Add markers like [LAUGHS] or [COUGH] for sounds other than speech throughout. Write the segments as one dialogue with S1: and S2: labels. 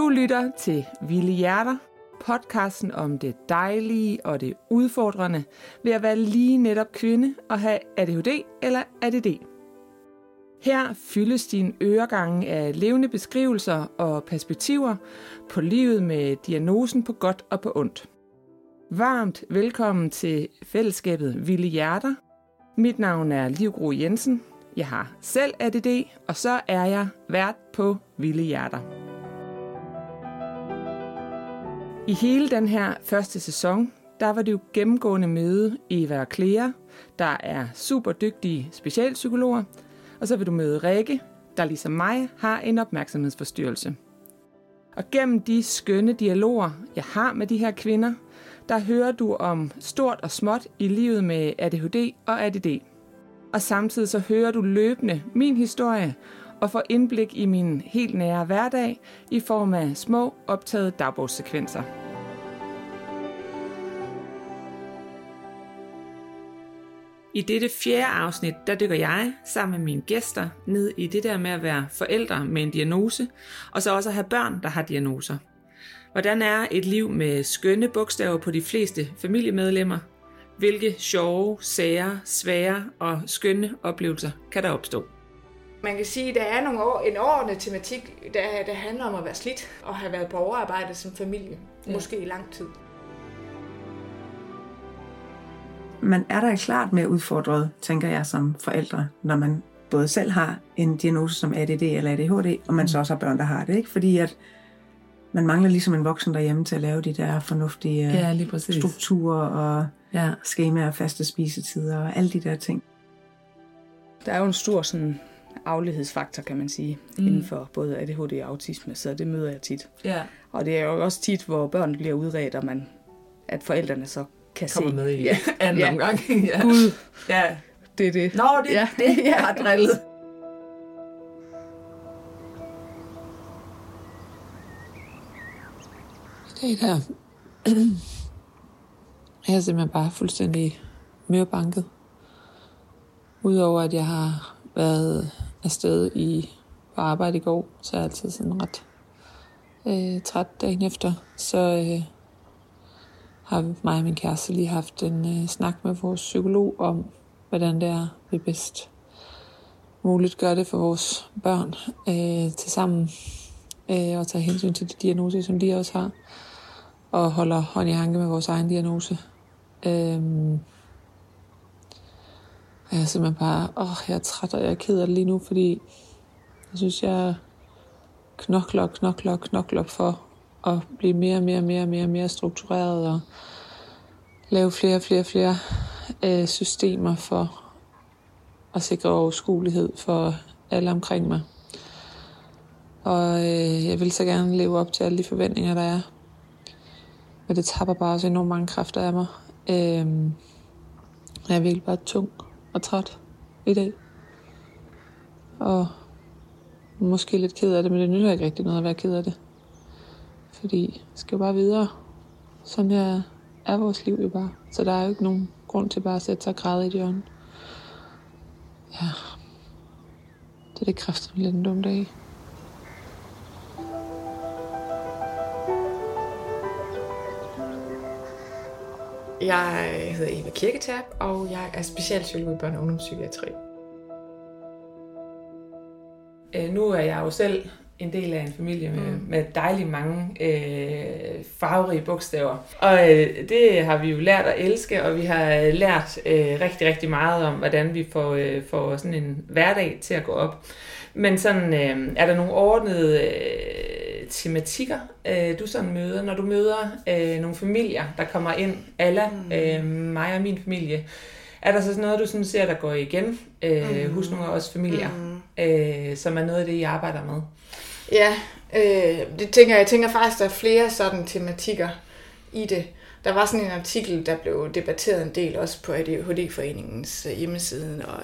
S1: Du lytter til Ville Hjerter, podcasten om det dejlige og det udfordrende ved at være lige netop kvinde og have ADHD eller ADD. Her fyldes din øregange af levende beskrivelser og perspektiver på livet med diagnosen på godt og på ondt. Varmt velkommen til fællesskabet Ville Hjerter. Mit navn er Liv Gro Jensen. Jeg har selv ADD, og så er jeg vært på Ville Hjerter. I hele den her første sæson, der var det jo gennemgående møde Eva og Clea, der er super dygtige specialpsykologer, og så vil du møde Rikke, der ligesom mig har en opmærksomhedsforstyrrelse. Og gennem de skønne dialoger, jeg har med de her kvinder, der hører du om stort og småt i livet med ADHD og ADD. Og samtidig så hører du løbende min historie og få indblik i min helt nære hverdag i form af små optagede dagbogssekvenser. I dette fjerde afsnit, der dykker jeg sammen med mine gæster ned i det der med at være forældre med en diagnose, og så også at have børn, der har diagnoser. Hvordan er et liv med skønne bogstaver på de fleste familiemedlemmer? Hvilke sjove, sære, svære og skønne oplevelser kan der opstå?
S2: Man kan sige, at der er nogle år, en overordnet tematik, der, der handler om at være slidt og have været på overarbejde som familie, ja. måske i lang tid.
S3: Man er da klart mere udfordret, tænker jeg, som forældre, når man både selv har en diagnose som ADD eller ADHD, og man så også har børn, der har det. Ikke? Fordi at man mangler ligesom en voksen derhjemme til at lave de der fornuftige
S1: ja, lige
S3: strukturer og ja. skemaer og faste spisetider og alle de der ting.
S4: Der er jo en stor sådan, aflighedsfaktor, kan man sige, mm. inden for både ADHD og autisme, så det møder jeg tit.
S1: Ja.
S4: Og det er jo også tit, hvor børn bliver udredt, og man, at forældrene så kan
S1: Kommer
S4: se.
S1: med i ja. [LAUGHS] anden
S4: ja.
S1: omgang. [LAUGHS] ja.
S4: Gud,
S1: Ja.
S4: det er det.
S1: Nå, det,
S4: Ja.
S1: det [CLEARS THROAT] jeg har drillet.
S5: Dag der er jeg simpelthen bare fuldstændig mørbanket. Udover at jeg har været afsted i på arbejde i går, så er altid sådan ret øh, træt dagen efter. Så øh, har mig og min kæreste lige haft en øh, snak med vores psykolog om, hvordan det er, vi bedst muligt gør det for vores børn øh, til sammen øh, og tage hensyn til de diagnoser, som de også har, og holder hånd i hanke med vores egen diagnose. Øh, og jeg er simpelthen bare, åh, jeg er træt, og jeg er ked af det lige nu, fordi jeg synes, jeg knokler, knokler, knokler for at blive mere og mere og mere mere, mere struktureret og lave flere og flere og flere øh, systemer for at sikre overskuelighed for alle omkring mig. Og øh, jeg vil så gerne leve op til alle de forventninger, der er. Men det tapper bare også enormt mange kræfter af mig. Øh, jeg er virkelig bare tung og træt i dag. Og måske lidt ked af det, men det nytter ikke rigtig noget at være ked af det. Fordi jeg skal jo bare videre. Sådan her er vores liv jo bare. Så der er jo ikke nogen grund til bare at sætte sig og græde i et hjørne. Ja. Det er det kræfter lidt en dum dag.
S2: Jeg hedder Eva Kirketab, og jeg er specialpsykolog i børne- og ungdomspsykiatri.
S1: Øh, nu er jeg jo selv en del af en familie med, mm. med dejligt mange øh, farverige bogstaver. Og øh, det har vi jo lært at elske, og vi har lært øh, rigtig, rigtig meget om, hvordan vi får, øh, får sådan en hverdag til at gå op. Men sådan, øh, er der nogle ordnede øh, tematikker, øh, du sådan møder, når du møder øh, nogle familier, der kommer ind, alle mm. øh, mig og min familie, er der så sådan noget, du sådan ser, der går igen øh, mm. hos nogle af os familier, mm. øh, som er noget af det, I arbejder med?
S2: Ja, øh, det tænker jeg. Jeg tænker faktisk, der er flere sådan tematikker i det. Der var sådan en artikel, der blev debatteret en del også på ADHD-foreningens øh, hjemmeside, og,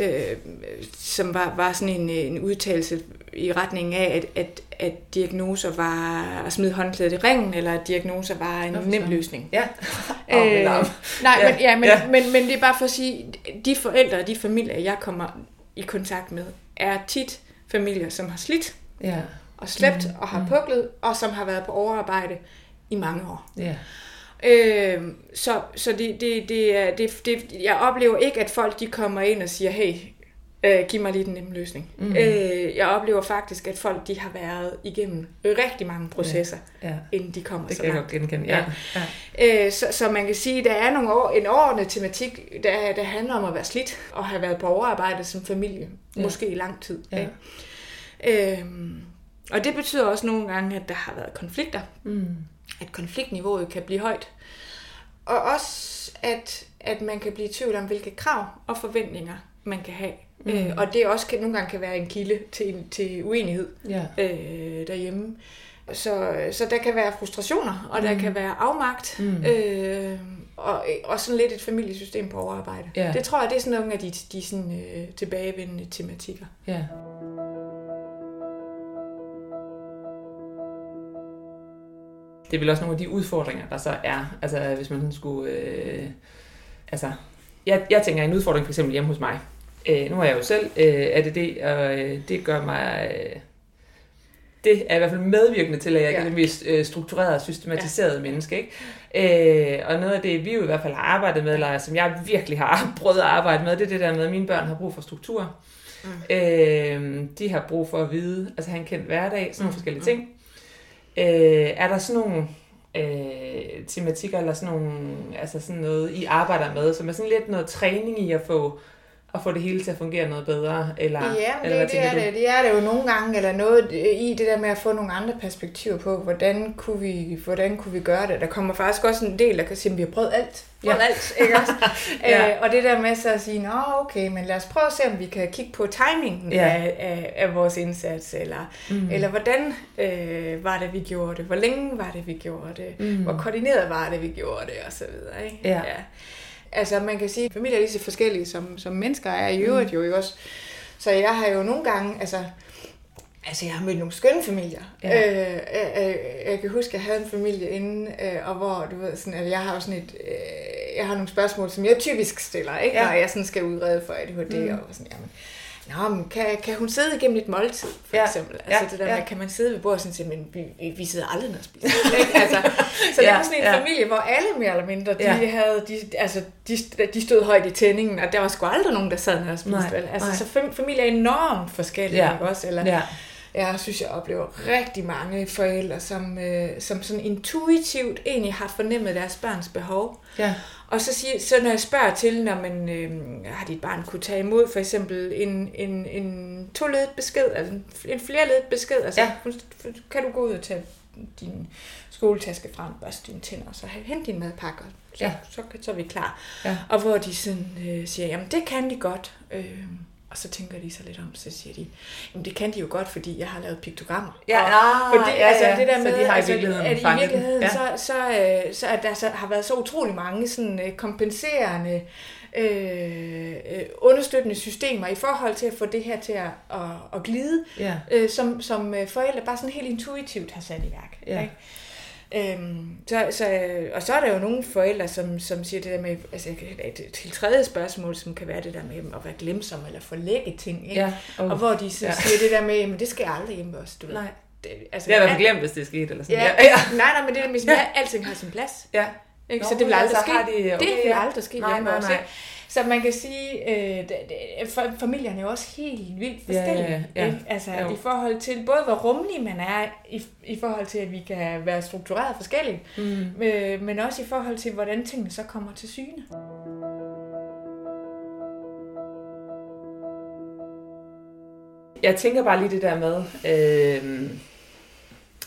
S2: øh, som var, var sådan en, en udtalelse i retning af, at, at, at diagnoser var at smide håndklædet i ringen, eller at diagnoser var en nem løsning.
S1: Ja. [LAUGHS]
S2: Øh,
S1: Øh,
S2: nej,
S1: Ja,
S2: men, ja, men,
S1: ja.
S2: Men, men det er bare for at sige, de forældre og de familier, jeg kommer i kontakt med, er tit familier, som har slidt
S1: ja.
S2: og slæbt mm. og har puklet, og som har været på overarbejde i mange år.
S1: Ja.
S2: Øh, så så det, det, det, er- det, det, jeg oplever ikke, at folk de kommer ind og siger, hey, øh, giv mig lige den nemme løsning. Mm. Øh, jeg oplever faktisk, at folk de har været igennem rigtig mange processer,
S1: Ja.
S2: inden de kommer
S1: Det
S2: så
S1: kan jeg
S2: langt.
S1: godt genkende. Ja. ja.
S2: Øh, så, så man kan sige, at der er nogle år, en overordnet tematik, der, der handler om at være slidt og have været på overarbejde som familie,
S1: Ja.
S2: ja. måske i lang tid.
S1: Ja.
S2: Ikke? Øhm, og det betyder også nogle gange, at der har været konflikter,
S1: Mm.
S2: At konfliktniveauet kan blive højt. Og også, at, at man kan blive i tvivl om, hvilke krav og forventninger man kan have. Mm. Øh, og det også kan, nogle gange kan være en kilde til, til uenighed
S1: Ja.
S2: øh, derhjemme. Så, så der kan være frustrationer, og der kan være afmagt,
S1: Mm.
S2: øh, og, og sådan lidt et familiesystem på overarbejde.
S1: Ja.
S2: Det tror jeg, det er sådan nogle af de, de sådan, øh, tilbagevendende tematikker.
S1: Ja. Det er vel også nogle af de udfordringer, der så er. Altså, hvis man sådan skulle... Øh, altså, jeg, jeg tænker en udfordring for eksempel hjemme hos mig. Øh, nu er jeg jo selv øh, ADD, og øh, det gør mig... Øh, det er i hvert fald medvirkende til, at jeg ja. Er det mest øh, strukturerede og systematiserede ja. menneske. Ikke? Øh, og noget af det, vi jo i hvert fald har arbejdet med, eller som jeg virkelig har [LAUGHS] prøvet at arbejde med, det er det der med, at mine børn har brug for struktur. Mm. Øh, de har brug for at vide, altså have en kendt hverdag, sådan nogle mm. forskellige ting. Øh, er der sådan nogle øh, tematikker, eller sådan nogle, altså sådan noget, I arbejder med, som er sådan lidt noget træning i at få, at få det hele til at fungere noget bedre? Eller,
S2: Ja,
S1: eller
S2: det, det, er
S1: du?
S2: det, det er det jo nogle gange, eller noget i det der med at få nogle andre perspektiver på, hvordan kunne vi, hvordan kunne vi gøre det. Der kommer faktisk også en del, der kan sige, at vi har prøvet alt. Prøvet
S1: Ja.
S2: alt, ikke også? [LAUGHS]
S1: Ja.
S2: øh, og det der med så at sige, nå okay, men lad os prøve at se, om vi kan kigge på timingen
S1: ja.
S2: af, af, af vores indsats, eller, mm. eller hvordan øh, var det, vi gjorde det, hvor længe var det, vi gjorde det, mm. hvor koordineret var det, vi gjorde det, og så videre. Ikke?
S1: Ja.
S2: ja. Altså man kan sige, at familier er lige så forskellige som, som mennesker er i øvrigt jo ikke også. Så jeg har jo nogle gange, altså, altså jeg har mødt nogle skønne familier.
S1: Ja.
S2: Øh, øh, øh, jeg kan huske, at jeg havde en familie inden, øh, og hvor, du ved, sådan, at jeg har jo sådan et, øh, jeg har nogle spørgsmål, som jeg typisk stiller, ikke?
S1: Ja.
S2: Når jeg sådan skal udrede for ADHD, mm. og sådan, jamen, Nå, men kan, kan hun sidde igennem et måltid, for
S1: Ja.
S2: eksempel? Altså
S1: Ja.
S2: det der
S1: Ja.
S2: med, kan man sidde ved bordet og sådan men vi, vi sidder aldrig ned og spiser. ikke? altså, [LAUGHS] så det
S1: Ja,
S2: var sådan en
S1: ja.
S2: familie, hvor alle mere eller mindre, de,
S1: Ja.
S2: havde, de, altså, de, de stod højt i tændingen, og der var sgu aldrig nogen, der sad ned og spiste.
S1: Nej,
S2: vel? Altså,
S1: nej.
S2: så fam- familier er enormt forskellige,
S1: Ja.
S2: ikke også? Eller,
S1: Ja.
S2: Jeg synes, jeg oplever rigtig mange forældre, som, øh, som sådan intuitivt egentlig har fornemmet deres børns behov.
S1: Ja.
S2: Og så, siger, så når jeg spørger til, når man øh, har dit barn kunne tage imod for eksempel en, en, en to-ledet besked, altså en, flerledet besked, altså
S1: Ja.
S2: kan du gå ud og tage din skoletaske frem, børste dine tænder, og så hente din madpakke, så,
S1: ja.
S2: så, så, så er vi klar.
S1: Ja.
S2: Og hvor de sådan øh, siger, jamen det kan de godt. Øh, og så tænker de så lidt om, så siger de, jamen det kan de jo godt, fordi jeg har lavet piktogrammer.
S1: Ja,
S2: og,
S1: ah,
S2: fordi,
S1: ja,
S2: altså,
S1: ja.
S2: det der
S1: Så
S2: med,
S1: de har i
S2: altså,
S1: virkeligheden
S2: at i virkeligheden,
S1: Ja.
S2: så, så, øh, så at der så har været så utrolig mange sådan, øh, kompenserende, øh, øh, understøttende systemer i forhold til at få det her til at, at, at glide,
S1: Ja.
S2: øh, som, som øh, forældre bare sådan helt intuitivt har sat i værk.
S1: Ja.
S2: Ikke? Øhm, så, så, og så er der jo nogle forældre, som, som siger det der med, altså et, et til tredje spørgsmål, som kan være det der med at være glemsom eller forlægge ting, ikke?
S1: Ja.
S2: Oh. Og hvor de så
S1: Ja.
S2: siger det der med, men det skal jeg aldrig hjemme os, du ved.
S1: Nej.
S2: Det, altså,
S1: Det jeg i hvert fald glemt, hvis det skete. Eller sådan.
S2: Ja,
S1: ja.
S2: nej, nej, men det er med, [LAUGHS]
S1: Ja.
S2: ja. alting har sin plads.
S1: ja.
S2: Ikke?
S1: Nå,
S2: så det vil
S1: ja,
S2: aldrig
S1: så
S2: ske.
S1: har de- okay,
S2: det vil
S1: ja.
S2: aldrig ske
S1: Nej,
S2: hjemme
S1: nej, nej.
S2: ikke? Så man kan sige, øh, familierne er jo også helt vildt
S1: Ja, ja,
S2: forskellige.
S1: ja.
S2: ikke? Altså
S1: Jo.
S2: i forhold til både, hvor rummelig man er, i, i forhold til, at vi kan være struktureret forskelligt,
S1: Mm.
S2: øh, men også i forhold til, hvordan tingene så kommer til syne.
S1: Jeg tænker bare lige det der med, øh,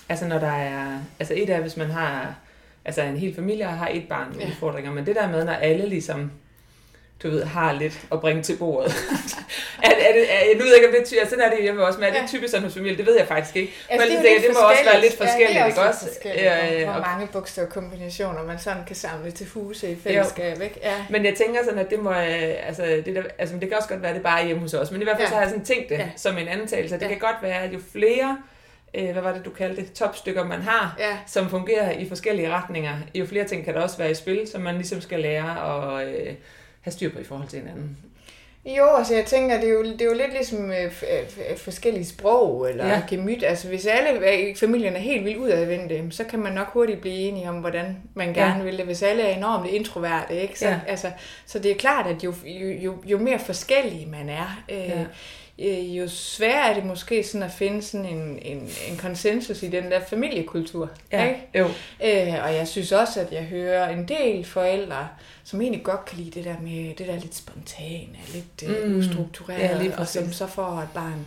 S1: altså når der er, altså et er, hvis man har, altså en hel familie har et barn med
S2: Ja.
S1: udfordringer, men det der med, når alle ligesom, du ved, har lidt at bringe til bordet. [LAUGHS] er, er det, er, nu ved jeg ikke, om det er altså, sådan er det hjemme også, men er det
S2: Ja.
S1: typisk sådan hos familie? Det ved jeg faktisk ikke.
S2: Altså,
S1: Men
S2: det, er jo lidt
S1: det må også være lidt
S2: forskelligt. ja, det
S1: ikke
S2: er
S1: også?
S2: også? lidt forskelligt,
S1: Ja,
S2: hvor, mange bogstavkombinationer man sådan kan samle til huse i fællesskab. Ikke? Ja.
S1: Men jeg tænker sådan, at det må, altså det, der, altså det kan også godt være, det bare hjemme hos os, men i hvert fald
S2: Ja.
S1: så har jeg sådan tænkt det
S2: Ja.
S1: som en antagelse, det
S2: Ja.
S1: kan godt være, at jo flere, øh, hvad var det du kaldte det, topstykker man har,
S2: Ja.
S1: som fungerer i forskellige retninger, jo flere ting kan der også være i spil, som man ligesom skal lære at øh, have styr på i forhold til hinanden.
S2: Jo, altså jeg tænker, det er jo, det er jo lidt ligesom øh, f- øh, forskellige sprog eller
S1: Ja.
S2: gemyt. Altså hvis alle i familien er helt vildt udadvendte, så kan man nok hurtigt blive enige om, hvordan man gerne
S1: Ja.
S2: vil det. Hvis alle er enormt introverte, ikke? Så,
S1: ja.
S2: altså, så det er klart, at jo, jo, jo, jo mere forskellige man er, øh,
S1: Ja.
S2: Ja. øh, jo sværere er det måske sådan at finde sådan en, en, en konsensus i den der familiekultur. Ikke?
S1: jo.
S2: Øh, og jeg synes også, at jeg hører en del forældre, som egentlig godt kan lide det der med det der lidt spontane, lidt øh,
S1: Mm.
S2: ustruktureret,
S1: Ja,
S2: og som så får et barn,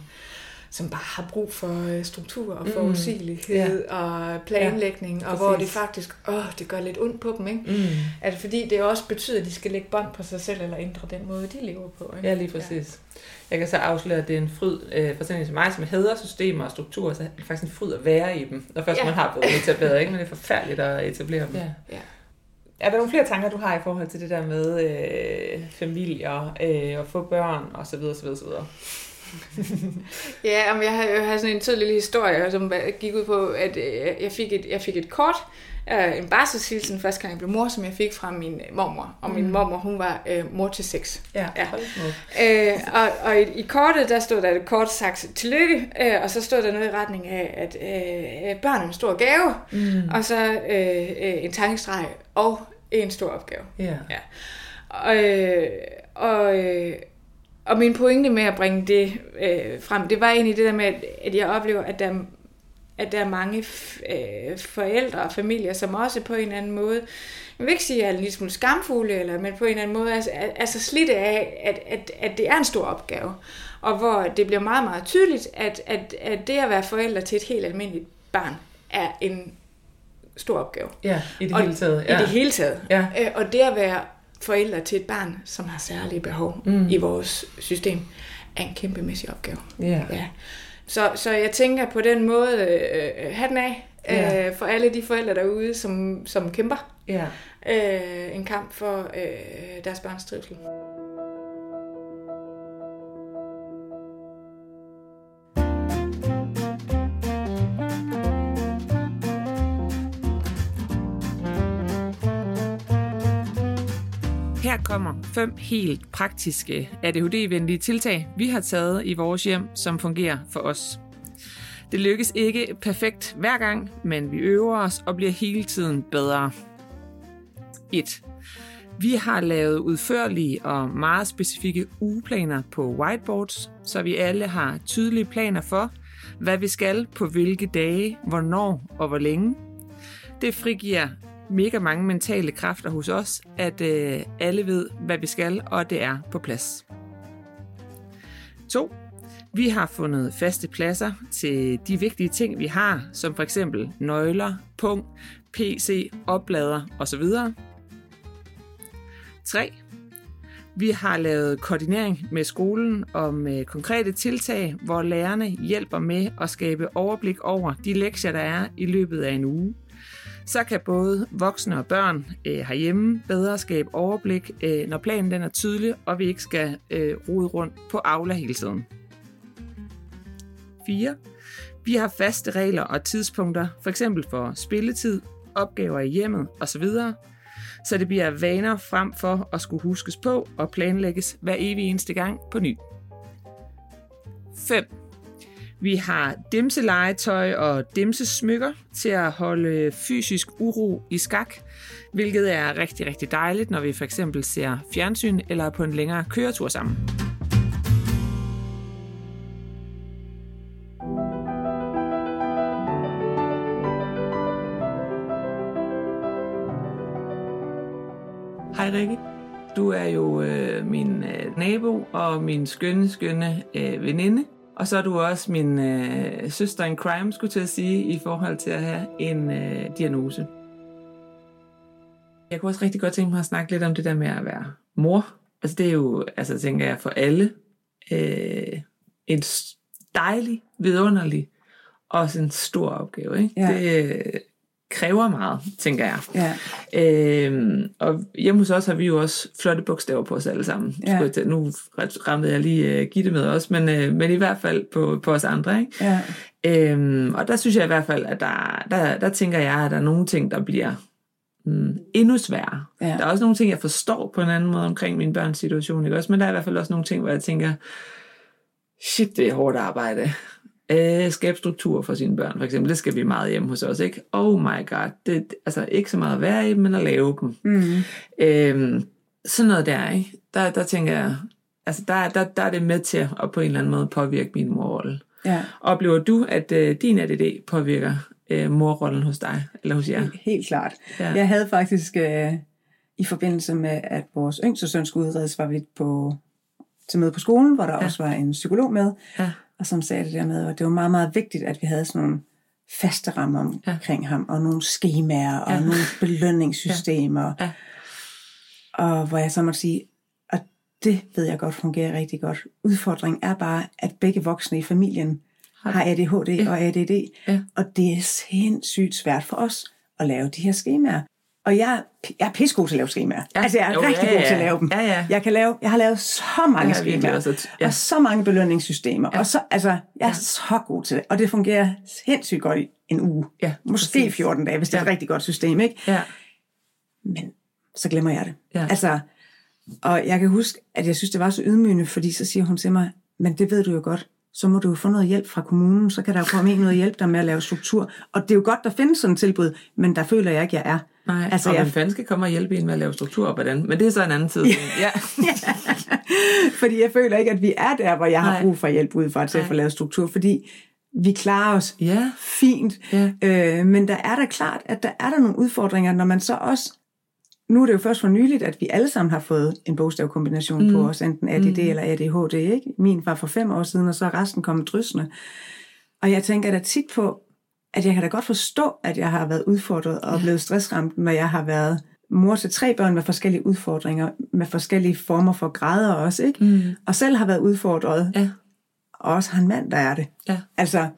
S2: som bare har brug for øh, struktur og
S1: Mm.
S2: forudsigelighed og planlægning, og hvor det faktisk, åh, det gør lidt ondt på dem, ikke?
S1: Mm.
S2: Altså fordi det også betyder, at de skal lægge bånd på sig selv, eller ændre den måde, de lever på. Ikke?
S1: Ja, lige præcis. Jeg kan så afsløre, at det er en fryd øh, for sådan som mig, som hader systemer og strukturer, så er det faktisk en fryd at være i dem, når først
S2: Ja.
S1: man har blevet etableret, ikke? Men det er forfærdeligt at etablere dem.
S2: Ja. Ja.
S1: Er der nogle flere tanker, du har i forhold til det der med øh, familier øh, og få børn og så videre, [LAUGHS]
S2: Ja, men jeg har, jeg har sådan en lille historie, som gik ud på, at øh, jeg fik et, jeg fik et kort, øh, en barselshilsen første gang jeg blev mor, som jeg fik fra min mormor. Og min
S1: Mm.
S2: mormor, hun var øh, mor til seks.
S1: Ja,
S2: Ja. Øh, og og i, i kortet, der stod der et kort sagt tillykke, øh, og så stod der noget i retning af, at øh, børn er en stor gave,
S1: Mm.
S2: og så øh, øh, en tankestreg og en stor opgave.
S1: Ja.
S2: Og, øh, og, øh, og min pointe med at bringe det øh, frem, det var egentlig det der med, at, at jeg oplever, at der, at der er mange øh, forældre og familier, som også på en eller anden måde, jeg vil ikke sige, at jeg er en lille smule skamfulde, eller, men på en eller anden måde altså, er, er så slidte af, at, at, at det er en stor opgave. Og hvor det bliver meget, meget tydeligt, at, at, at det at være forældre til et helt almindeligt barn er en stor opgave.
S1: ja, i det
S2: Og-
S1: hele taget. Ja.
S2: I det hele taget.
S1: Ja.
S2: Øh, og det at være forældre til et barn, som har særlige behov
S1: Mm.
S2: i vores system, er en kæmpemæssig opgave.
S1: Ja.
S2: Ja. Så, så jeg tænker på den måde, øh, hatten af
S1: Ja.
S2: øh, for alle de forældre derude, som, som kæmper
S1: ja.
S2: øh, en kamp for øh, deres barns trivsel.
S1: Kommer fem helt praktiske ADHD-venlige tiltag, vi har taget i vores hjem, som fungerer for os. Det lykkes ikke perfekt hver gang, men vi øver os og bliver hele tiden bedre. 1. Vi har lavet udførlige og meget specifikke ugeplaner på whiteboards, så vi alle har tydelige planer for, hvad vi skal på hvilke dage, hvornår og hvor længe. Det frigiver mega mange mentale kræfter hos os, at øh, alle ved, hvad vi skal, og det er på plads. 2. Vi har fundet faste pladser til de vigtige ting, vi har, som for eksempel nøgler, pung, PC, oplader osv. 3. Vi har lavet koordinering med skolen om øh, konkrete tiltag, hvor lærerne hjælper med at skabe overblik over de lektier, der er i løbet af en uge. Så kan både voksne og børn øh, herhjemme bedre skabe overblik, øh, når planen den er tydelig, og vi ikke skal øh, rode rundt på Aula hele tiden. 4. Vi har faste regler og tidspunkter, f.eks. for spilletid, opgaver i hjemmet osv., så det bliver vaner frem for at skulle huskes på og planlægges hver evig eneste gang på ny. 5. Vi har dimselegetøj og dimsesmykker til at holde fysisk uro i skak, hvilket er rigtig, rigtig dejligt, når vi for eksempel ser fjernsyn eller er på en længere køretur sammen. Hej Rikke. Du er jo øh, min øh, nabo og min skønne, skønne øh, veninde. Og så er du også min øh, søster in crime, skulle til at sige, i forhold til at have en øh, diagnose. Jeg kunne også rigtig godt tænke mig at snakke lidt om det der med at være mor. Altså det er jo, altså tænker jeg, for alle øh, en dejlig, vidunderlig og også en stor opgave. Ikke?
S3: Ja.
S1: Det øh, kræver meget, tænker jeg.
S3: Ja.
S1: Øhm, og hjemme hos os har vi jo også flotte bogstaver på os alle sammen.
S3: Ja.
S1: Til, nu rammede jeg lige uh, Gitte med os, men, uh, men i hvert fald på, på os andre. Ikke?
S3: Ja.
S1: Øhm, og der synes jeg i hvert fald, at der, der, der tænker jeg, at der er nogle ting, der bliver mm, endnu sværere.
S3: Ja.
S1: Der er også nogle ting, jeg forstår på en anden måde omkring min børns situation, ikke også? Men der er i hvert fald også nogle ting, hvor jeg tænker, shit, det er hårdt arbejde. Øh, skabe struktur for sine børn, for eksempel. Det skal vi meget hjemme hos os, ikke? Oh my god. Det, altså, ikke så meget at være i dem, men at lave dem.
S3: Mm.
S1: Øhm, sådan noget der, ikke? Der, der tænker jeg, altså der, der, der er det med til at på en eller anden måde påvirke min morrolle.
S3: Ja,
S1: Oplever du, at øh, din ADD påvirker øh, morrollen hos dig, eller hos jer?
S3: helt klart.
S1: Ja.
S3: Jeg havde faktisk øh, i forbindelse med, at vores yngste søn skulle udredes, var vi på, til møde på skolen, hvor der ja. også var en psykolog med,
S1: Ja.
S3: Og som sagde det der med, at det var meget, meget vigtigt, at vi havde sådan nogle faste rammer omkring ja. ham, og nogle skemaer, og
S1: Ja.
S3: nogle [LAUGHS] belønningssystemer.
S1: Ja.
S3: Og hvor jeg så måtte sige, og det ved jeg godt fungerer rigtig godt. Udfordringen er bare, at begge voksne i familien
S1: Har-
S3: har ADHD
S1: Ja.
S3: og ADD,
S1: Ja.
S3: og det er sindssygt svært for os at lave de her skemaer. Og jeg, jeg er pissegod til at lave skemaer.
S1: Ja.
S3: Ja. Altså, jeg er
S1: Jo,
S3: rigtig
S1: ja,
S3: god
S1: ja.
S3: til at lave dem.
S1: Ja, ja.
S3: Jeg, kan lave, jeg har lavet så mange skemaer,
S1: også ja.
S3: og så mange belønningssystemer.
S1: Ja.
S3: Ja. Og så, altså, jeg er
S1: Ja.
S3: ja. så god til det, og det fungerer sindssygt godt i en uge.
S1: Ja,
S3: Måske
S1: præcis.
S3: 14 dage, hvis det er et
S1: Ja.
S3: rigtig godt system, ikke?
S1: Ja.
S3: Men så glemmer jeg det.
S1: Ja.
S3: Altså, og jeg kan huske, at jeg synes, det var så ydmygende, fordi så siger hun til mig, men det ved du jo godt, så må du jo få noget hjælp fra kommunen, så kan der jo komme en noget hjælp der med at lave struktur. Og det er jo godt, der findes sådan et tilbud, men der føler jeg ikke, jeg er.
S1: Nej, altså, og
S3: jeg-
S1: hvem fanden skal komme og hjælpe en med at lave struktur op hvordan? Men det er så en anden tid. ja. [LAUGHS]
S3: fordi jeg føler ikke, at vi er der, hvor jeg har
S1: Nej.
S3: brug for hjælp udefra til
S1: Nej.
S3: at få lavet struktur, fordi vi klarer os
S1: ja.
S3: fint.
S1: Ja.
S3: Øh, men der er da klart, at der er der nogle udfordringer, når man så også... Nu er det jo først for nyligt, at vi alle sammen har fået en bogstavkombination mm. på os, enten ADD mm. eller ADHD. Ikke? Min var for fem år siden, og så er resten kommet drysende. Og jeg tænker da tit på, at jeg kan da godt forstå, at jeg har været udfordret og blevet stressramt, når jeg har været mor til tre børn med forskellige udfordringer, med forskellige former for grader også, ikke?
S1: Mm.
S3: Og selv har været udfordret,
S1: Ja.
S3: og også har en mand, der er det.
S1: Ja.
S3: Altså,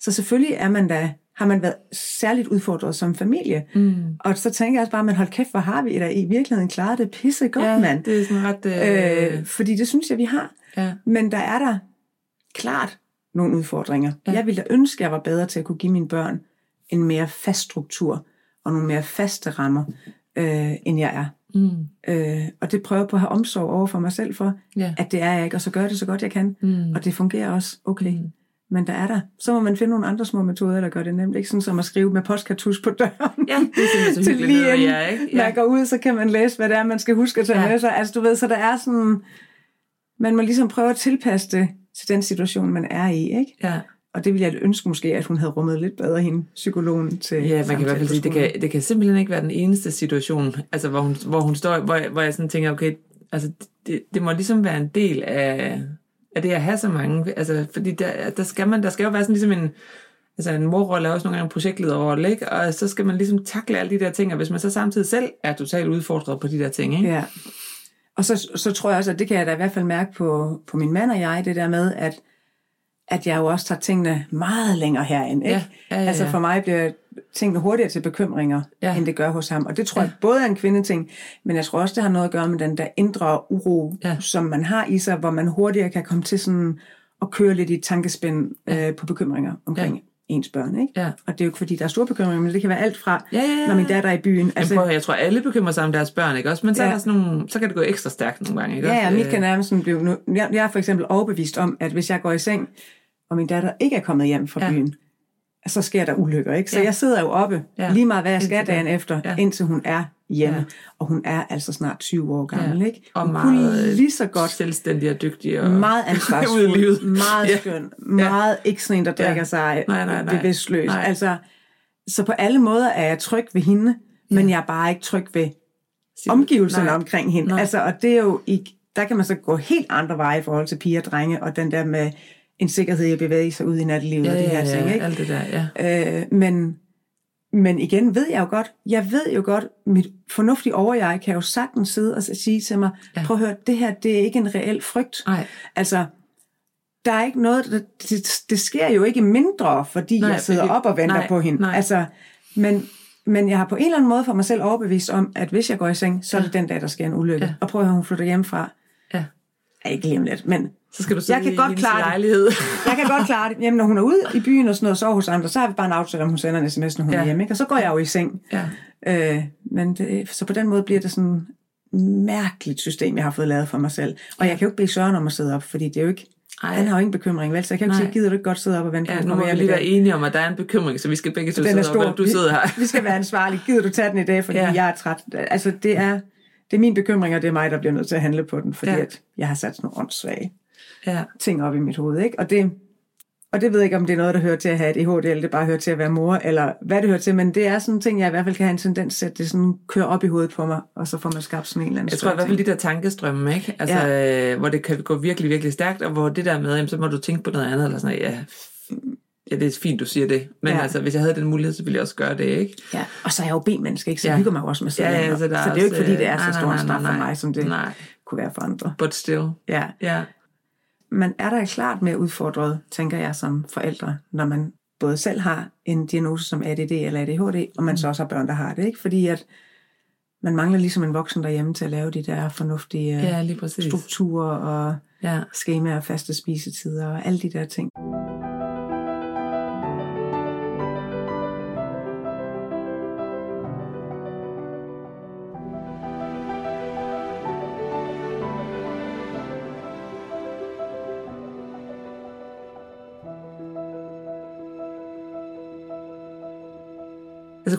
S3: så selvfølgelig er man da, har man været særligt udfordret som familie.
S1: Mm.
S3: Og så tænker jeg også bare, men hold kæft, hvor har vi da i virkeligheden klaret det pisse godt,
S1: ja,
S3: mand.
S1: det er sådan ret... Øh,
S3: Øh, fordi det synes jeg, vi har.
S1: ja.
S3: Men der er der klart nogle udfordringer.
S1: Ja.
S3: Ja. Jeg ville da ønske, at jeg var bedre til at kunne give mine børn en mere fast struktur og nogle mere faste rammer, øh, end jeg er.
S1: Mm.
S3: Øh, og det prøver jeg på at have omsorg over for mig selv for,
S1: Ja.
S3: at det er jeg ikke, og så gør jeg det så godt jeg kan.
S1: Mm.
S3: Og det fungerer også okay.
S1: Mm.
S3: Men der er der. Så må man finde nogle andre små metoder, der gør det nemt. Ikke sådan som at skrive med postkartus på døren.
S1: Ja, det er så [LAUGHS]
S3: Til lige inden
S1: ja, ikke?
S3: man går ud, så kan man læse, hvad det er, man skal huske at tage
S1: Ja.
S3: ja. med sig. Altså du ved, så der er sådan... Man må ligesom prøve at tilpasse det til den situation, man er i, ikke?
S1: Ja.
S3: Og det ville jeg ønske måske, at hun havde rummet lidt bedre hende, psykologen, til
S1: Ja, man kan i hvert fald sige, det kan, det kan simpelthen ikke være den eneste situation, altså hvor hun, hvor hun står, hvor, jeg- hvor jeg sådan tænker, okay, altså det, det må ligesom være en del af, af det at have så mange, altså fordi der, der skal man, der skal jo være sådan ligesom en, altså en morrolle er også nogle gange en projektlederrolle, ikke? Og så skal man ligesom takle alle de der ting, og hvis man så samtidig selv er totalt udfordret på de der ting, ikke?
S3: Ja. Og så, så tror jeg også, at det kan jeg da i hvert fald mærke på, på min mand og jeg, det der med, at, at jeg jo også tager tingene meget længere herind. Ikke?
S1: Ja, ja, ja,
S3: Altså
S1: ja.
S3: for mig bliver tingene hurtigere til bekymringer,
S1: Ja.
S3: ja. end det gør hos ham. Og det tror
S1: Ja.
S3: jeg både er en kvindeting, men jeg tror også, det har noget at gøre med den der indre uro,
S1: Ja.
S3: som man har i sig, hvor man hurtigere kan komme til sådan at køre lidt i et tankespind øh, på bekymringer omkring ja. Ens børn. Ikke?
S1: Ja.
S3: Og det er jo ikke fordi, der er store bekymringer, men det kan være alt fra,
S1: Ja, ja, ja.
S3: når min datter er i byen.
S1: Altså, prøv, jeg tror, alle bekymrer sig om deres børn, ikke også? Men så, ja. er der sådan nogle, så kan det gå ekstra stærkt nogle gange, ikke
S3: Ja, ja, mit
S1: Øh,
S3: kan nærmest sådan blive... Nu, jeg, jeg er for eksempel overbevist om, at hvis jeg går i seng, og min datter ikke er kommet hjem fra
S1: ja.
S3: byen, så sker der ulykker, ikke? Så
S1: Ja.
S3: ja. jeg sidder jo oppe,
S1: Ja.
S3: ja. lige meget hvad jeg skal
S1: Indtil
S3: dagen
S1: da.
S3: efter,
S1: Ja.
S3: ja. indtil hun er hjemme.
S1: Ja.
S3: Ja. Og hun er altså snart 20 år gammel,
S1: Ja.
S3: ikke?
S1: Og
S3: Hun
S1: meget
S3: kunne lige så godt,
S1: selvstændig og dygtig. Og
S3: meget [LAUGHS] ansvarsfuld, meget
S1: Ja.
S3: skøn, meget ikke sådan en, der
S1: Ja.
S3: drikker sig
S1: Nej, nej, nej.
S3: bevidstløs.
S1: Nej.
S3: Altså, så på alle måder er jeg tryg ved hende, men jeg er bare ikke tryg ved omgivelserne
S1: Nej.
S3: omkring hende.
S1: Nej.
S3: Altså, og det er jo, i, der kan man så gå helt andre veje i forhold til piger og drenge, og den der med en sikkerhed i at bevæge sig ud i nattelivet
S1: Ja,
S3: og de
S1: ja,
S3: her
S1: ja,
S3: ting. Ikke?
S1: alt det der, ja.
S3: Øh, men, men igen ved jeg jo godt, jeg ved jo godt, mit fornuftige overjeg kan jo sagtens sidde og sige til mig,
S1: Ja.
S3: ja. prøv at høre, det her, det er ikke en reel frygt.
S1: Nej.
S3: Altså, der er ikke noget, der- det, det sker jo ikke mindre, fordi
S1: Nej,
S3: jeg sidder
S1: fordi-
S3: op og venter
S1: nej,
S3: på hende.
S1: nej.
S3: Altså, men, men jeg har på en eller anden måde for mig selv overbevist om, at hvis jeg går i seng, så er det
S1: Ja.
S3: den dag, der sker en ulykke.
S1: Ja.
S3: Ja. Og prøv at høre, hun flytter hjemmefra.
S1: Ja.
S3: Ja, ikke lige om lidt, men
S1: Så skal du
S3: Jeg kan godt klare det.
S1: lejlighed. [LAUGHS]
S3: jeg kan godt klare det. Jamen, når hun er ude i byen og sådan noget, og sover hos andre, så har vi bare en aftale, om hun sender en sms, når hun
S1: Ja.
S3: er hjemme. Ikke? Og så går jeg jo i seng.
S1: ja.
S3: Øh, men det, så på den måde bliver det sådan mærkeligt system, jeg har fået lavet for mig selv. Og jeg kan jo ikke bede Søren om at sidde op, fordi det er jo ikke,
S1: Ej.
S3: han har jo ingen bekymring, vel? Så jeg kan jo ikke sige, gider du ikke godt sidde op og vente på,
S1: Ja, nu må
S3: jeg
S1: vi lige være
S3: af?"
S1: enige om, at der er en bekymring, så vi skal begge to sidde
S3: stor.
S1: op, du sidder her.
S3: Vi, skal være ansvarlige. Gider du tage den i dag, fordi
S1: Ja.
S3: jeg er træt? Altså, det er, det er min bekymring, og det er mig, der bliver nødt til at handle på den, fordi
S1: ja.
S3: at jeg har sat sådan nogle åndssvage
S1: Ja.
S3: ting op i mit hoved. Ikke? Og, det, og det ved jeg ikke, om det er noget, der hører til at have et EHD, eller det bare hører til at være mor, eller hvad det hører til, men det er sådan en ting, jeg i hvert fald kan have en tendens til, at det sådan kører op i hovedet på mig, og så får man skabt sådan en eller anden
S1: Jeg tror i hvert fald de der tankestrømme, ikke? Altså, ja. hvor det kan gå virkelig, virkelig stærkt, og hvor det der med, jamen, så må du tænke på noget andet, eller sådan noget, ja, ja, det er fint, du siger det. Men ja. Altså, hvis jeg havde den mulighed, så ville jeg også gøre det, ikke?
S3: Ja, og så er jeg jo B-menneske, ikke? så
S1: Ja.
S3: hygger mig også med sådan
S1: Ja, ja, så der
S3: så det er jo ikke, fordi det er
S1: øh,
S3: så
S1: nej,
S3: stor
S1: nej,
S3: en straf for mig, som det
S1: Nej.
S3: kunne være for andre.
S1: But still.
S3: Ja.
S1: Ja.
S3: Man er da klart mere udfordret, tænker jeg, som forældre, når man både selv har en diagnose som ADD eller ADHD, og man så også har børn, der har det. Ikke? Fordi at man mangler ligesom en voksen derhjemme til at lave de der fornuftige
S1: Ja, præcis.
S3: strukturer og
S1: Ja.
S3: skemaer og faste spisetider og alle de der ting.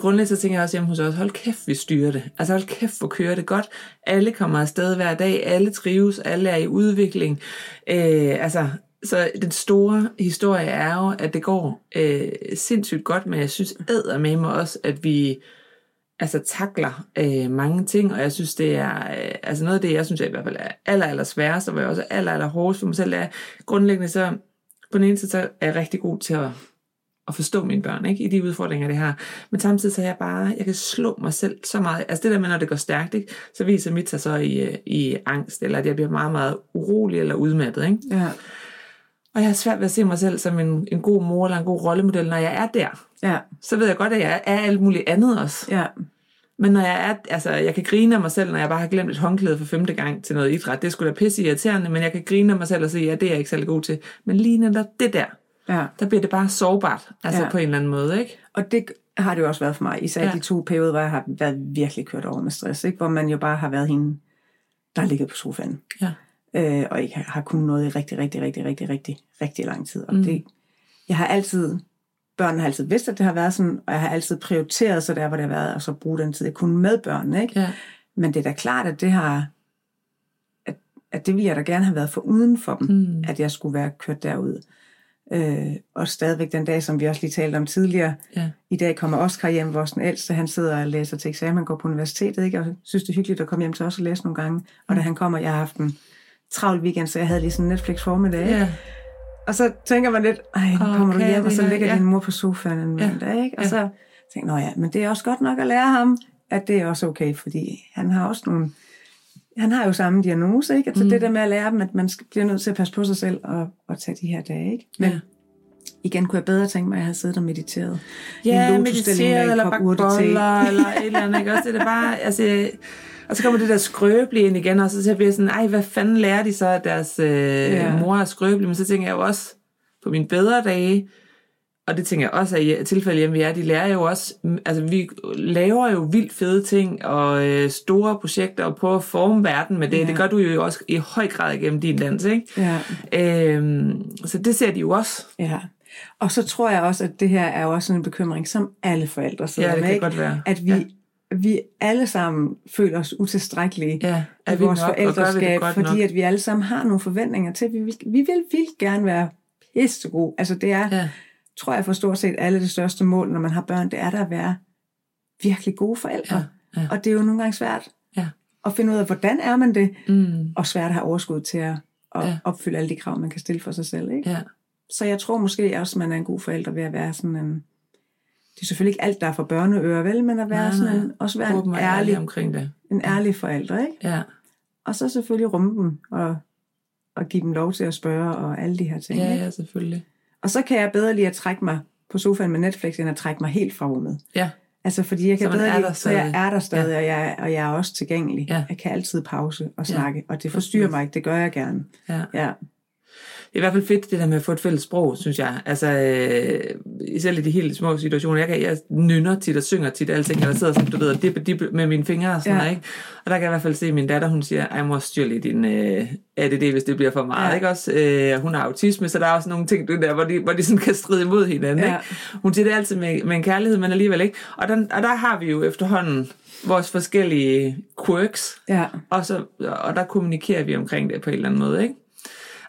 S1: Grundlæggende så tænker jeg også hjemme hos os, hold kæft, vi styrer det. Altså hold kæft, hvor kører det godt. Alle kommer afsted hver dag, alle trives, alle er i udvikling. Øh, altså, så den store historie er jo, at det går øh, sindssygt godt, men jeg synes æder med mig også, at vi altså takler øh, mange ting, og jeg synes, det er øh, altså noget af det, jeg synes, jeg i hvert fald er aller, aller sværest, og hvor jeg også er aller, aller hårdest for mig selv, er grundlæggende så, på den ene side, så er jeg rigtig god til at at forstå mine børn, ikke? I de udfordringer, det har. Men samtidig så er jeg bare, jeg kan slå mig selv så meget. Altså det der med, når det går stærkt, ikke? Så viser mit sig så i, i angst, eller at jeg bliver meget, meget urolig eller udmattet, ikke?
S3: Ja,
S1: Og jeg har svært ved at se mig selv som en, en god mor eller en god rollemodel, når jeg er der.
S3: ja,
S1: Så ved jeg godt, at jeg er alt muligt andet også.
S3: ja,
S1: Men når jeg er, altså, jeg kan grine af mig selv, når jeg bare har glemt et håndklæde for femte gang til noget idræt. Det er sgu da pisse irriterende, men jeg kan grine af mig selv og sige, at det er jeg ikke særlig god til. Men lige netop det der,
S3: ja.
S1: der bliver det bare sårbart, altså
S3: Ja.
S1: på en eller anden måde, ikke?
S3: Og det har det jo også været for mig, især
S1: Ja.
S3: de to perioder, hvor jeg har været virkelig kørt over med stress, ikke? hvor man jo bare har været hende, der har ligget på sofaen.
S1: Ja.
S3: øh, og ikke har, har kunnet noget i rigtig, rigtig, rigtig, rigtig, rigtig, rigtig lang tid. Og mm. det, jeg har altid, børnene har altid vidst, at det har været sådan, og jeg har altid prioriteret så der, hvor det har været, og så bruge den tid, jeg kunne med børnene. Ikke?
S1: Ja.
S3: Men det er da klart, at det har, at, at det ville jeg da gerne have været for uden for dem, mm. at jeg skulle være kørt derud. Øh, og stadigvæk den dag, som vi også lige talte om tidligere,
S1: Ja.
S3: i dag kommer Oscar hjem, vores den ældste, han sidder og læser til eksamen, går på universitetet, ikke? og synes det er hyggeligt at komme hjem til os og læse nogle gange. Og da han kommer, jeg har haft en travl weekend, så jeg havde lige sådan Netflix formiddag.
S1: Ja.
S3: Og så tænker man lidt, ej, nu kommer du
S1: kan
S3: hjem, og så ligger
S1: Ja.
S3: din mor på sofaen en
S1: Ja.
S3: mandag, ikke? Og
S1: Ja.
S3: så tænker jeg, ja, men det er også godt nok at lære ham, at det er også okay, fordi han har også nogle, han har jo samme diagnose, ikke? Altså mm. det der med at lære dem, at man bliver nødt til at passe på sig selv og, og tage de her dage, ikke? Men
S1: Ja.
S3: igen kunne jeg bedre tænke mig, at jeg havde siddet og mediteret.
S1: Ja, mediteret eller
S3: urtete.
S1: boller, eller et eller andet, ikke? Også det er bare, altså, og så kommer det der skrøbelige ind igen, og så bliver jeg sådan, ej, hvad fanden lærer de så, at deres øh,
S3: Ja.
S1: mor er skrøbelig? Men så tænker jeg jo også, på mine bedre dage, og det tænker jeg også, at i tilfælde hjemme vi er, de lærer jo også, mm, altså vi laver jo vildt fede ting, og øh, store projekter, og prøver at forme verden med det.
S3: Ja.
S1: Det gør du jo også i høj grad igennem din dans, ikke?
S3: Ja,
S1: Øhm, så det ser de jo også.
S3: ja. Og så tror jeg også, at det her er jo også en bekymring, som alle forældre sidder
S1: Ja, det
S3: med.
S1: kan
S3: ikke?
S1: godt være.
S3: At vi,
S1: Ja.
S3: vi alle sammen føler os utilstrækkelige
S1: Ja, vi
S3: vores
S1: nok,
S3: forældreskab, fordi
S1: nok?
S3: at vi alle sammen har nogle forventninger til, at vi vil, vi vil vildt gerne være pissegode. Altså det er,
S1: Ja.
S3: Tror jeg for stort set alle det største mål, når man har børn, det er der at være virkelig gode forældre.
S1: Ja, ja.
S3: Og det er jo nogle gange svært
S1: Ja.
S3: at finde ud af, hvordan er man det,
S1: Mm.
S3: og svært at have overskud til at, at
S1: Ja.
S3: opfylde alle de krav, man kan stille for sig selv. Ikke?
S1: Ja.
S3: Så jeg tror måske også, man er en god forælder ved at være sådan en... Det er selvfølgelig ikke alt, der er for børneører, vel, men at være
S1: Nej,
S3: sådan en, også være en
S1: ærlig, omkring det.
S3: en ærlig forælder, ikke?
S1: Ja,
S3: Og så selvfølgelig rumme dem og, og give dem lov til at spørge og alle de her ting.
S1: ja,
S3: ikke?
S1: ja, selvfølgelig.
S3: Og så kan jeg bedre lide at trække mig på sofaen med Netflix, end at trække mig helt fra rummet.
S1: Ja,
S3: Altså fordi jeg kan bedre
S1: er der
S3: så jeg
S1: stadig.
S3: er der stadig, ja. og, jeg, og jeg er også tilgængelig.
S1: Ja.
S3: Jeg kan altid pause og
S1: Ja.
S3: snakke, og det forstyrrer mig ikke, det gør jeg gerne.
S1: ja.
S3: Ja,
S1: det er i hvert fald fedt, det der med at få et fælles sprog, synes jeg. Altså, øh, selv i de helt små situationer. Jeg, kan, jeg nynner tit og synger tit alting, eller sidder sådan, du ved, dip, dip med mine fingre og sådan
S3: Ja.
S1: ja. ikke? Og der kan jeg i hvert fald se, at min datter, hun siger, jeg må styre lidt din øh, ADD, hvis det bliver for meget,
S3: Ja.
S1: ja. ikke også? Øh, hun har autisme, så der er også nogle ting du, der, hvor de, hvor de sådan kan stride imod hinanden,
S3: Ja.
S1: ikke? Hun siger det altid med, med en kærlighed, men alligevel ikke. Og, den, og der har vi jo efterhånden vores forskellige quirks,
S3: Ja.
S1: og, så, og der kommunikerer vi omkring det på en eller anden måde, ikke?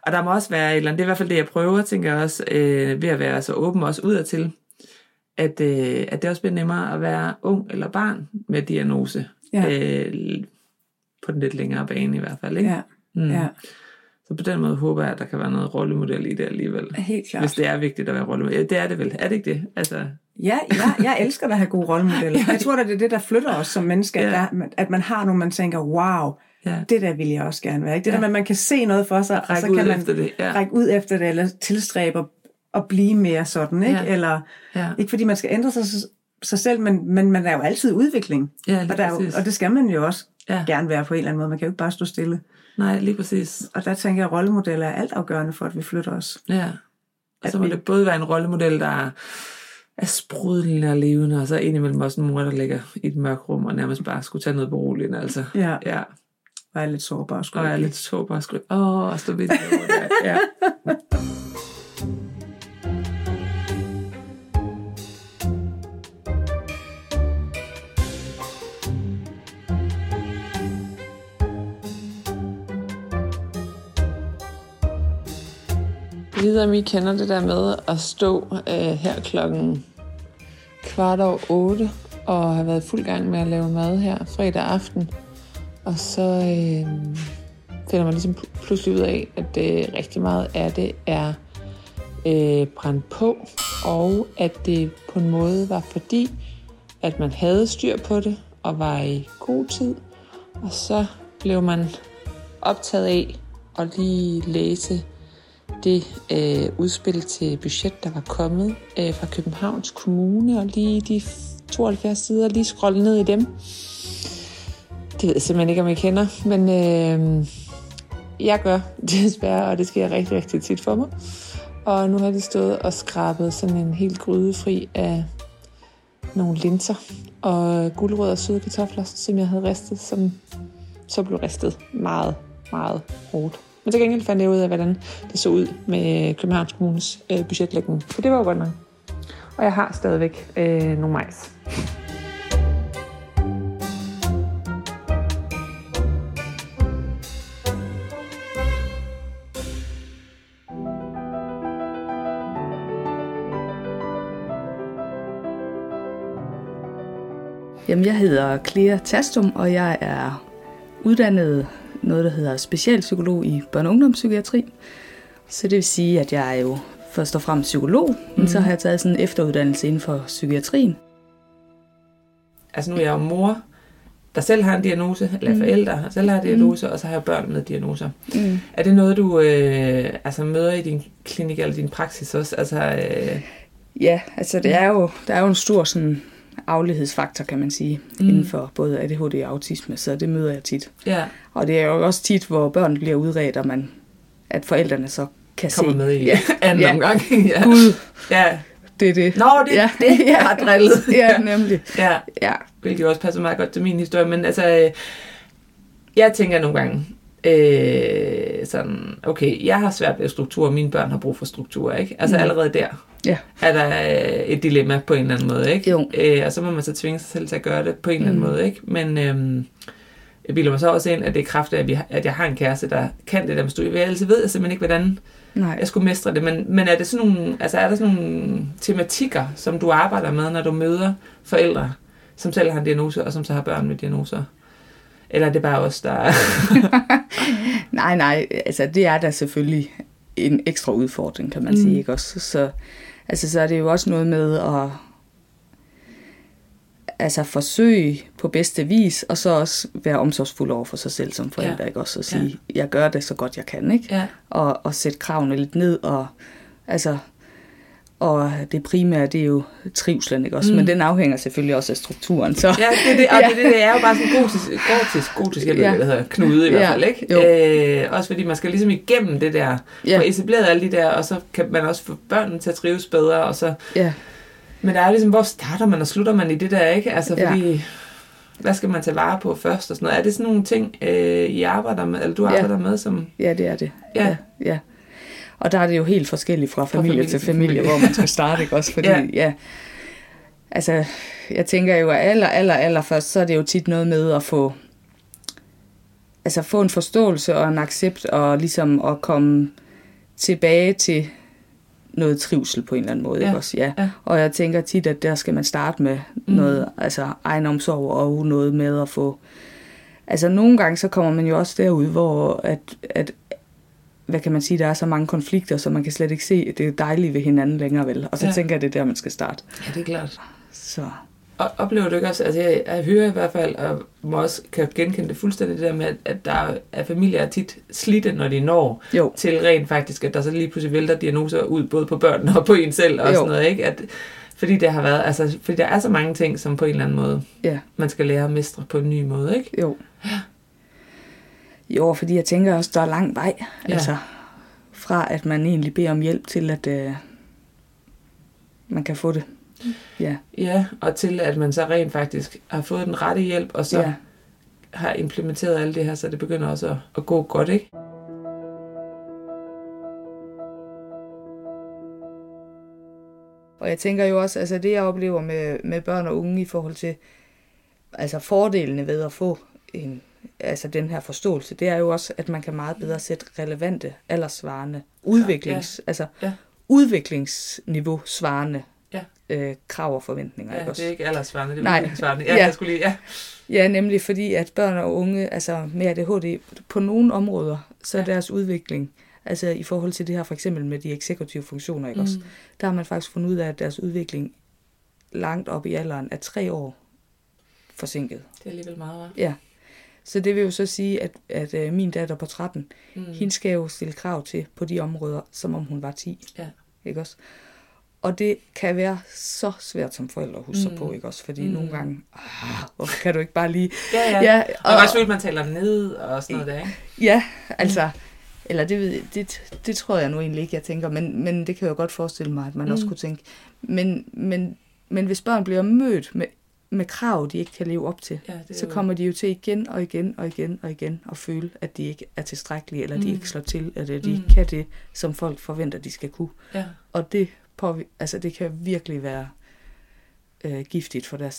S1: Og der må også være et eller andet, det er i hvert fald det, jeg prøver, tænker jeg også, øh, ved at være så åben også udadtil, at, øh, at det også bliver nemmere at være ung eller barn med diagnose.
S3: Ja.
S1: Øh, på den lidt længere bane i hvert fald, ikke?
S3: Ja.
S1: Mm.
S3: ja.
S1: Så på den måde håber jeg, at der kan være noget rollemodel i det alligevel.
S3: Helt klart.
S1: Hvis det er vigtigt at være rollemodel. Ja, det er det vel. Er det ikke det? Altså,
S3: Ja, jeg, jeg elsker at have gode rollemodeller. [LAUGHS] Jeg tror, at det er det, der flytter os som mennesker,
S1: Ja.
S3: ja. der, at man har nogle, man tænker, wow,
S1: ja.
S3: det der vil jeg også gerne være. Ikke? Det
S1: Ja.
S3: der med, at man kan se noget for sig, og
S1: Række
S3: så
S1: ud
S3: kan man
S1: efter det. Ja.
S3: række ud efter det, eller tilstræbe at- at blive mere sådan. Ikke?
S1: Ja.
S3: Eller,
S1: Ja.
S3: ikke fordi man skal ændre sig, sig selv, men, men man er jo altid i udvikling.
S1: Ja,
S3: og, der er jo, og det skal man jo også
S1: Ja.
S3: gerne være på en eller anden måde. Man kan jo ikke bare stå stille.
S1: Nej, lige præcis.
S3: Og der tænker jeg, at rollemodeller er altafgørende for, at vi flytter os.
S1: Ja. Og så må
S3: vi-
S1: det både være en rollemodel, der er, er sprudlende og levende, og så indimellem også en mor, der ligger i et mørkt rum, og nærmest bare skulle tage noget beroligende. Altså.
S3: Ja,
S1: Ja,
S3: og er lidt sårbar.
S1: og
S3: skrøbelig.
S1: jeg er lidt sårbar og skryb. Åh, og stå ved det over der. Ja. Ligesom I kender det der med at stå øh, her klokken kvart over otte og have været fuld gang med at lave mad her fredag aften. Og så øh, finder man ligesom pludselig ud af, at øh, rigtig meget af det er øh, brændt på, og at det på en måde var fordi, at man havde styr på det og var i god tid. Og så blev man optaget af at lige læse det øh, udspil til budget, der var kommet øh, fra Københavns Kommune, og lige de 72 sider, lige scrolle ned i dem. Det ved jeg simpelthen ikke, om jeg kender, men øh, jeg gør [LAUGHS] desværre, og det sker rigtig, rigtig tit for mig. Og nu har de stået og skrabet sådan en helt grydefri af nogle linser og gulerødder og søde kartofler, som jeg havde ristet, som så blev ristet meget, meget hårdt. Men til gengæld fandt jeg ud af, hvordan det så ud med Københavns Kommunes øh, budgetlægning. For det var jo godt nok. Og jeg har stadigvæk øh, nogle majs.
S4: Jamen, jeg hedder Clea Tastum, og jeg er uddannet noget, der hedder specialpsykolog i børne- og ungdomspsykiatri. Så det vil sige, at jeg er jo først og fremmest psykolog, mm. men så har jeg taget sådan en efteruddannelse inden for psykiatrien.
S1: Altså nu er jeg jo mor, der selv har en diagnose, eller mm. forældre, der selv har en diagnose, mm. og så har jeg børn med diagnoser.
S4: Mm.
S1: Er det noget, du øh, altså møder i din klinik eller din praksis også? Altså, øh,
S4: Ja, altså det er jo, der er jo en stor sådan aflighedsfaktor, kan man sige, mm. inden for både ADHD og autisme, så det møder jeg tit.
S1: ja,
S4: Og det er jo også tit, hvor børn bliver udredt, og man, at forældrene så kan
S1: kommer
S4: se,
S1: med i [LAUGHS]
S4: ja,
S1: anden
S4: ja.
S1: omgang. [LAUGHS] ja.
S4: Gud,
S1: ja.
S4: det er det.
S1: Nå, det,
S4: Ja.
S1: det jeg har drillet. [LAUGHS]
S4: ja, nemlig.
S1: ja,
S4: Ja,
S1: hvilket også passer meget godt til min historie. Men altså, øh, jeg tænker nogle gange, øh, sådan, okay, jeg har svært ved struktur, og mine børn har brug for struktur, ikke? Altså
S4: Mm.
S1: allerede der
S4: Ja.
S1: er der øh, et dilemma på en eller anden måde, ikke?
S4: Jo.
S1: Øh, og så må man så tvinge sig selv til at gøre det på en eller anden
S4: Mm.
S1: måde, ikke? Men øh, jeg bilder mig så også ind, at det er kraft af, at, vi at jeg har en kæreste, der kan det der med studie. Jeg altid ved jeg simpelthen ikke, hvordan
S4: nej.
S1: jeg skulle mestre det, men, men er, det sådan nogle, altså er der sådan nogle tematikker, som du arbejder med, når du møder forældre, som selv har en diagnose, og som så har børn med diagnoser? Eller er det bare os, der... [LAUGHS]
S4: Nej, nej, altså det er da selvfølgelig en ekstra udfordring, kan man
S1: Mm.
S4: sige, ikke også? Så, altså, så er det jo også noget med at altså forsøge på bedste vis, og så også være omsorgsfuld over for sig selv som forældre,
S1: Ja.
S4: ikke også? Og sige, jeg gør det så godt jeg kan, ikke?
S1: ja,
S4: Og, og sætte kravene lidt ned, og altså Og det primære, det er jo trivslen, ikke også? Mm. Men den afhænger selvfølgelig også af strukturen. Så.
S1: Ja, det, det, og [LAUGHS] ja. det, det, er jo bare sådan gotisk, gotisk, gotisk jeg ved,
S4: Ja.
S1: hvad det hedder, knude i hvert
S4: Ja,
S1: fald, ikke?
S4: jo.
S1: Øh, også fordi man skal ligesom igennem det der,
S4: Ja.
S1: få etableret alle de der, og så kan man også få børnene til at trives bedre, og så,
S4: Ja,
S1: men der er jo ligesom, hvor starter man og slutter man i det der, ikke? Altså,
S4: Ja.
S1: fordi, hvad skal man tage vare på først og sådan noget? Er det sådan nogle ting, øh, I arbejder med, eller du
S4: Ja.
S1: arbejder med, som...
S4: ja, det er det.
S1: Ja.
S4: ja. ja. Og der er det jo helt forskelligt fra familie,
S1: familie
S4: til familie,
S1: familie.
S4: hvor man skal starte, ikke også? Fordi,
S1: Ja.
S4: ja. ja. Altså, jeg tænker jo, at aller, aller, aller først, så er det jo tit noget med at få, altså få en forståelse og en accept, og ligesom at komme tilbage til noget trivsel på en eller anden måde,
S1: Ja.
S4: ikke også? Ja.
S1: Ja.
S4: Og jeg tænker tit, at der skal man starte med
S1: Mm.
S4: noget, altså egenomsorg og noget med at få, altså nogle gange så kommer man jo også derud, hvor at, at hvad kan man sige, der er så mange konflikter, så man kan slet ikke se det dejlige ved hinanden længere vel. Og så
S1: Ja.
S4: ja. tænker jeg, det er der, man skal starte.
S1: Ja, det er klart.
S4: Så
S1: Og oplever du ikke også, altså jeg, jeg hører i hvert fald, og må også kan genkende det fuldstændig, det der med, at, at der er familier er tit slidte, når de når
S4: jo,
S1: til rent faktisk, at der så lige pludselig vælter diagnoser ud, både på børnene og på en selv, og
S4: Jo.
S1: sådan noget, ikke? At, fordi det har været, altså, fordi der er så mange ting, som på en eller anden måde,
S4: ja,
S1: man skal lære at mestre på en ny måde, ikke?
S4: jo. Jo, fordi jeg tænker også, der er lang vej.
S1: Ja.
S4: Altså, fra at man egentlig beder om hjælp til, at øh, man kan få det. Ja,
S1: Ja, og til at man så rent faktisk har fået den rette hjælp, og så ja, har implementeret alt det her, så det begynder også at, at gå godt, ikke?
S4: Og jeg tænker jo også, altså det jeg oplever med, med børn og unge i forhold til altså fordelene ved at få en, altså den her forståelse, det er jo også, at man kan meget bedre sætte relevante, alderssvarende, udviklings, ja. altså
S1: Ja.
S4: udviklingsniveau svarende
S1: Ja.
S4: øh, krav og forventninger.
S1: Ja,
S4: ikke
S1: det er ikke aldersvarende, det er
S4: Nej.
S1: udviklingssvarende. Ja,
S4: Ja.
S1: jeg skulle lige, ja.
S4: Ja, nemlig fordi, at børn og unge, altså med ADHD, på nogle områder, så er
S1: Ja.
S4: deres udvikling, altså i forhold til det her for eksempel med de eksekutive funktioner, ikke mm. også?
S1: Mm.
S4: der har man faktisk fundet ud af, at deres udvikling langt op i alderen er tre år forsinket.
S1: Det er alligevel meget, hva'?
S4: Ja. Så det vil jo så sige, at, at øh, min datter på 13,
S1: Mm.
S4: mm. hende skal jo stille krav til på de områder, som om hun var 10.
S1: Ja.
S4: Ikke også? Og det kan være så svært som forældre at huske mm.
S1: Mm.
S4: på, ikke også? Fordi
S1: Mm.
S4: mm. nogle gange, ah, hvorfor kan du ikke bare lige...
S1: Ja, ja.
S4: Ja,
S1: Og, og også at man taler ned og sådan noget der, ikke?
S4: Ja, altså, eller det, det, det tror jeg nu egentlig ikke, jeg tænker, men, men det kan jeg jo godt forestille mig, at man mm. også
S1: Mm.
S4: kunne tænke. Men, men, men hvis børn bliver mødt med, med krav, de ikke kan leve op til,
S1: Ja,
S4: så kommer de jo til igen og igen og igen og igen at føle, at de ikke er tilstrækkelige, eller mm. de ikke slår til, eller de
S1: Mm.
S4: ikke kan det, som folk forventer, de skal kunne.
S1: Ja.
S4: Og det, påvi- altså, det kan virkelig være øh, giftigt for deres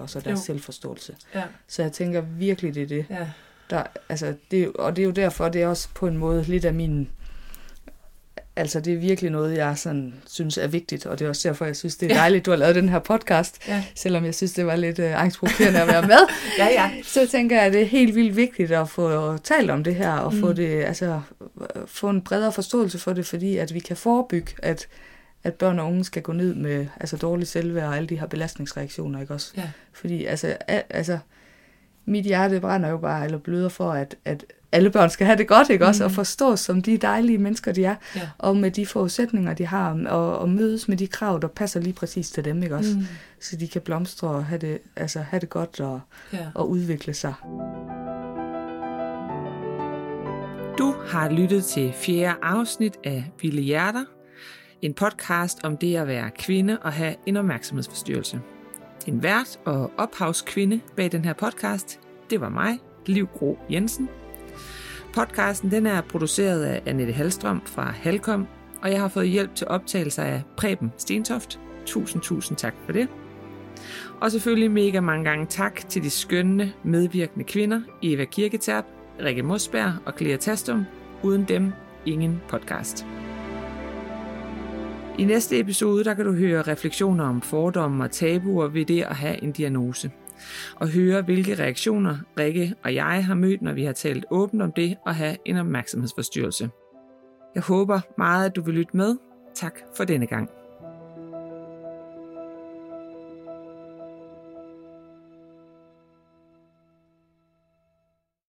S4: også, og deres
S1: Jo.
S4: selvforståelse.
S1: Ja,
S4: Så jeg tænker virkelig, det er det.
S1: ja.
S4: Der, altså, det, og det er jo derfor, det er også på en måde lidt af min... Altså, det er virkelig noget, jeg sådan, synes er vigtigt, og det er også derfor, jeg synes, det er dejligt, du har lavet den her podcast,
S1: Ja.
S4: selvom jeg synes, det var lidt øh, angstprovokerende at være med. [LAUGHS]
S1: Ja, ja.
S4: Så tænker jeg, at det er helt vildt vigtigt at få talt om det her, og mm. få, det, altså, få en bredere forståelse for det, fordi at vi kan forebygge, at, at børn og unge skal gå ned med altså, dårlig selvværd og alle de her belastningsreaktioner, ikke også?
S1: Ja.
S4: Fordi altså, a, altså, mit hjerte brænder jo bare, eller bløder for, at, at alle børn skal have det godt, ikke også?
S1: Mm.
S4: Og forstås som de dejlige mennesker, de er,
S1: Ja.
S4: og med de forudsætninger, de har, og, og mødes med de krav, der passer lige præcis til dem, ikke også?
S1: Mm.
S4: Så de kan blomstre og have det, altså, have det godt og,
S1: ja.
S4: og udvikle sig.
S1: Du har lyttet til fjerde afsnit af Vilde Hjerter, en podcast om det at være kvinde og have en opmærksomhedsforstyrrelse. En vært og ophavskvinde bag den her podcast, det var mig, Liv Gro Jensen. Podcasten den er produceret af Annette Halstrøm fra Halkom, og jeg har fået hjælp til optagelser af Preben Stentoft. Tusind, tusind tak for det. Og selvfølgelig mega mange gange tak til de skønne medvirkende kvinder, Eva Kirketerp, Rikke Mosberg og Clea Tastum. Uden dem, ingen podcast. I næste episode, der kan du høre refleksioner om fordomme og tabuer ved det at have en diagnose. Og høre, hvilke reaktioner Rikke og jeg har mødt, når vi har talt åbent om det at have en opmærksomhedsforstyrrelse. Jeg håber meget, at du vil lytte med. Tak for denne gang.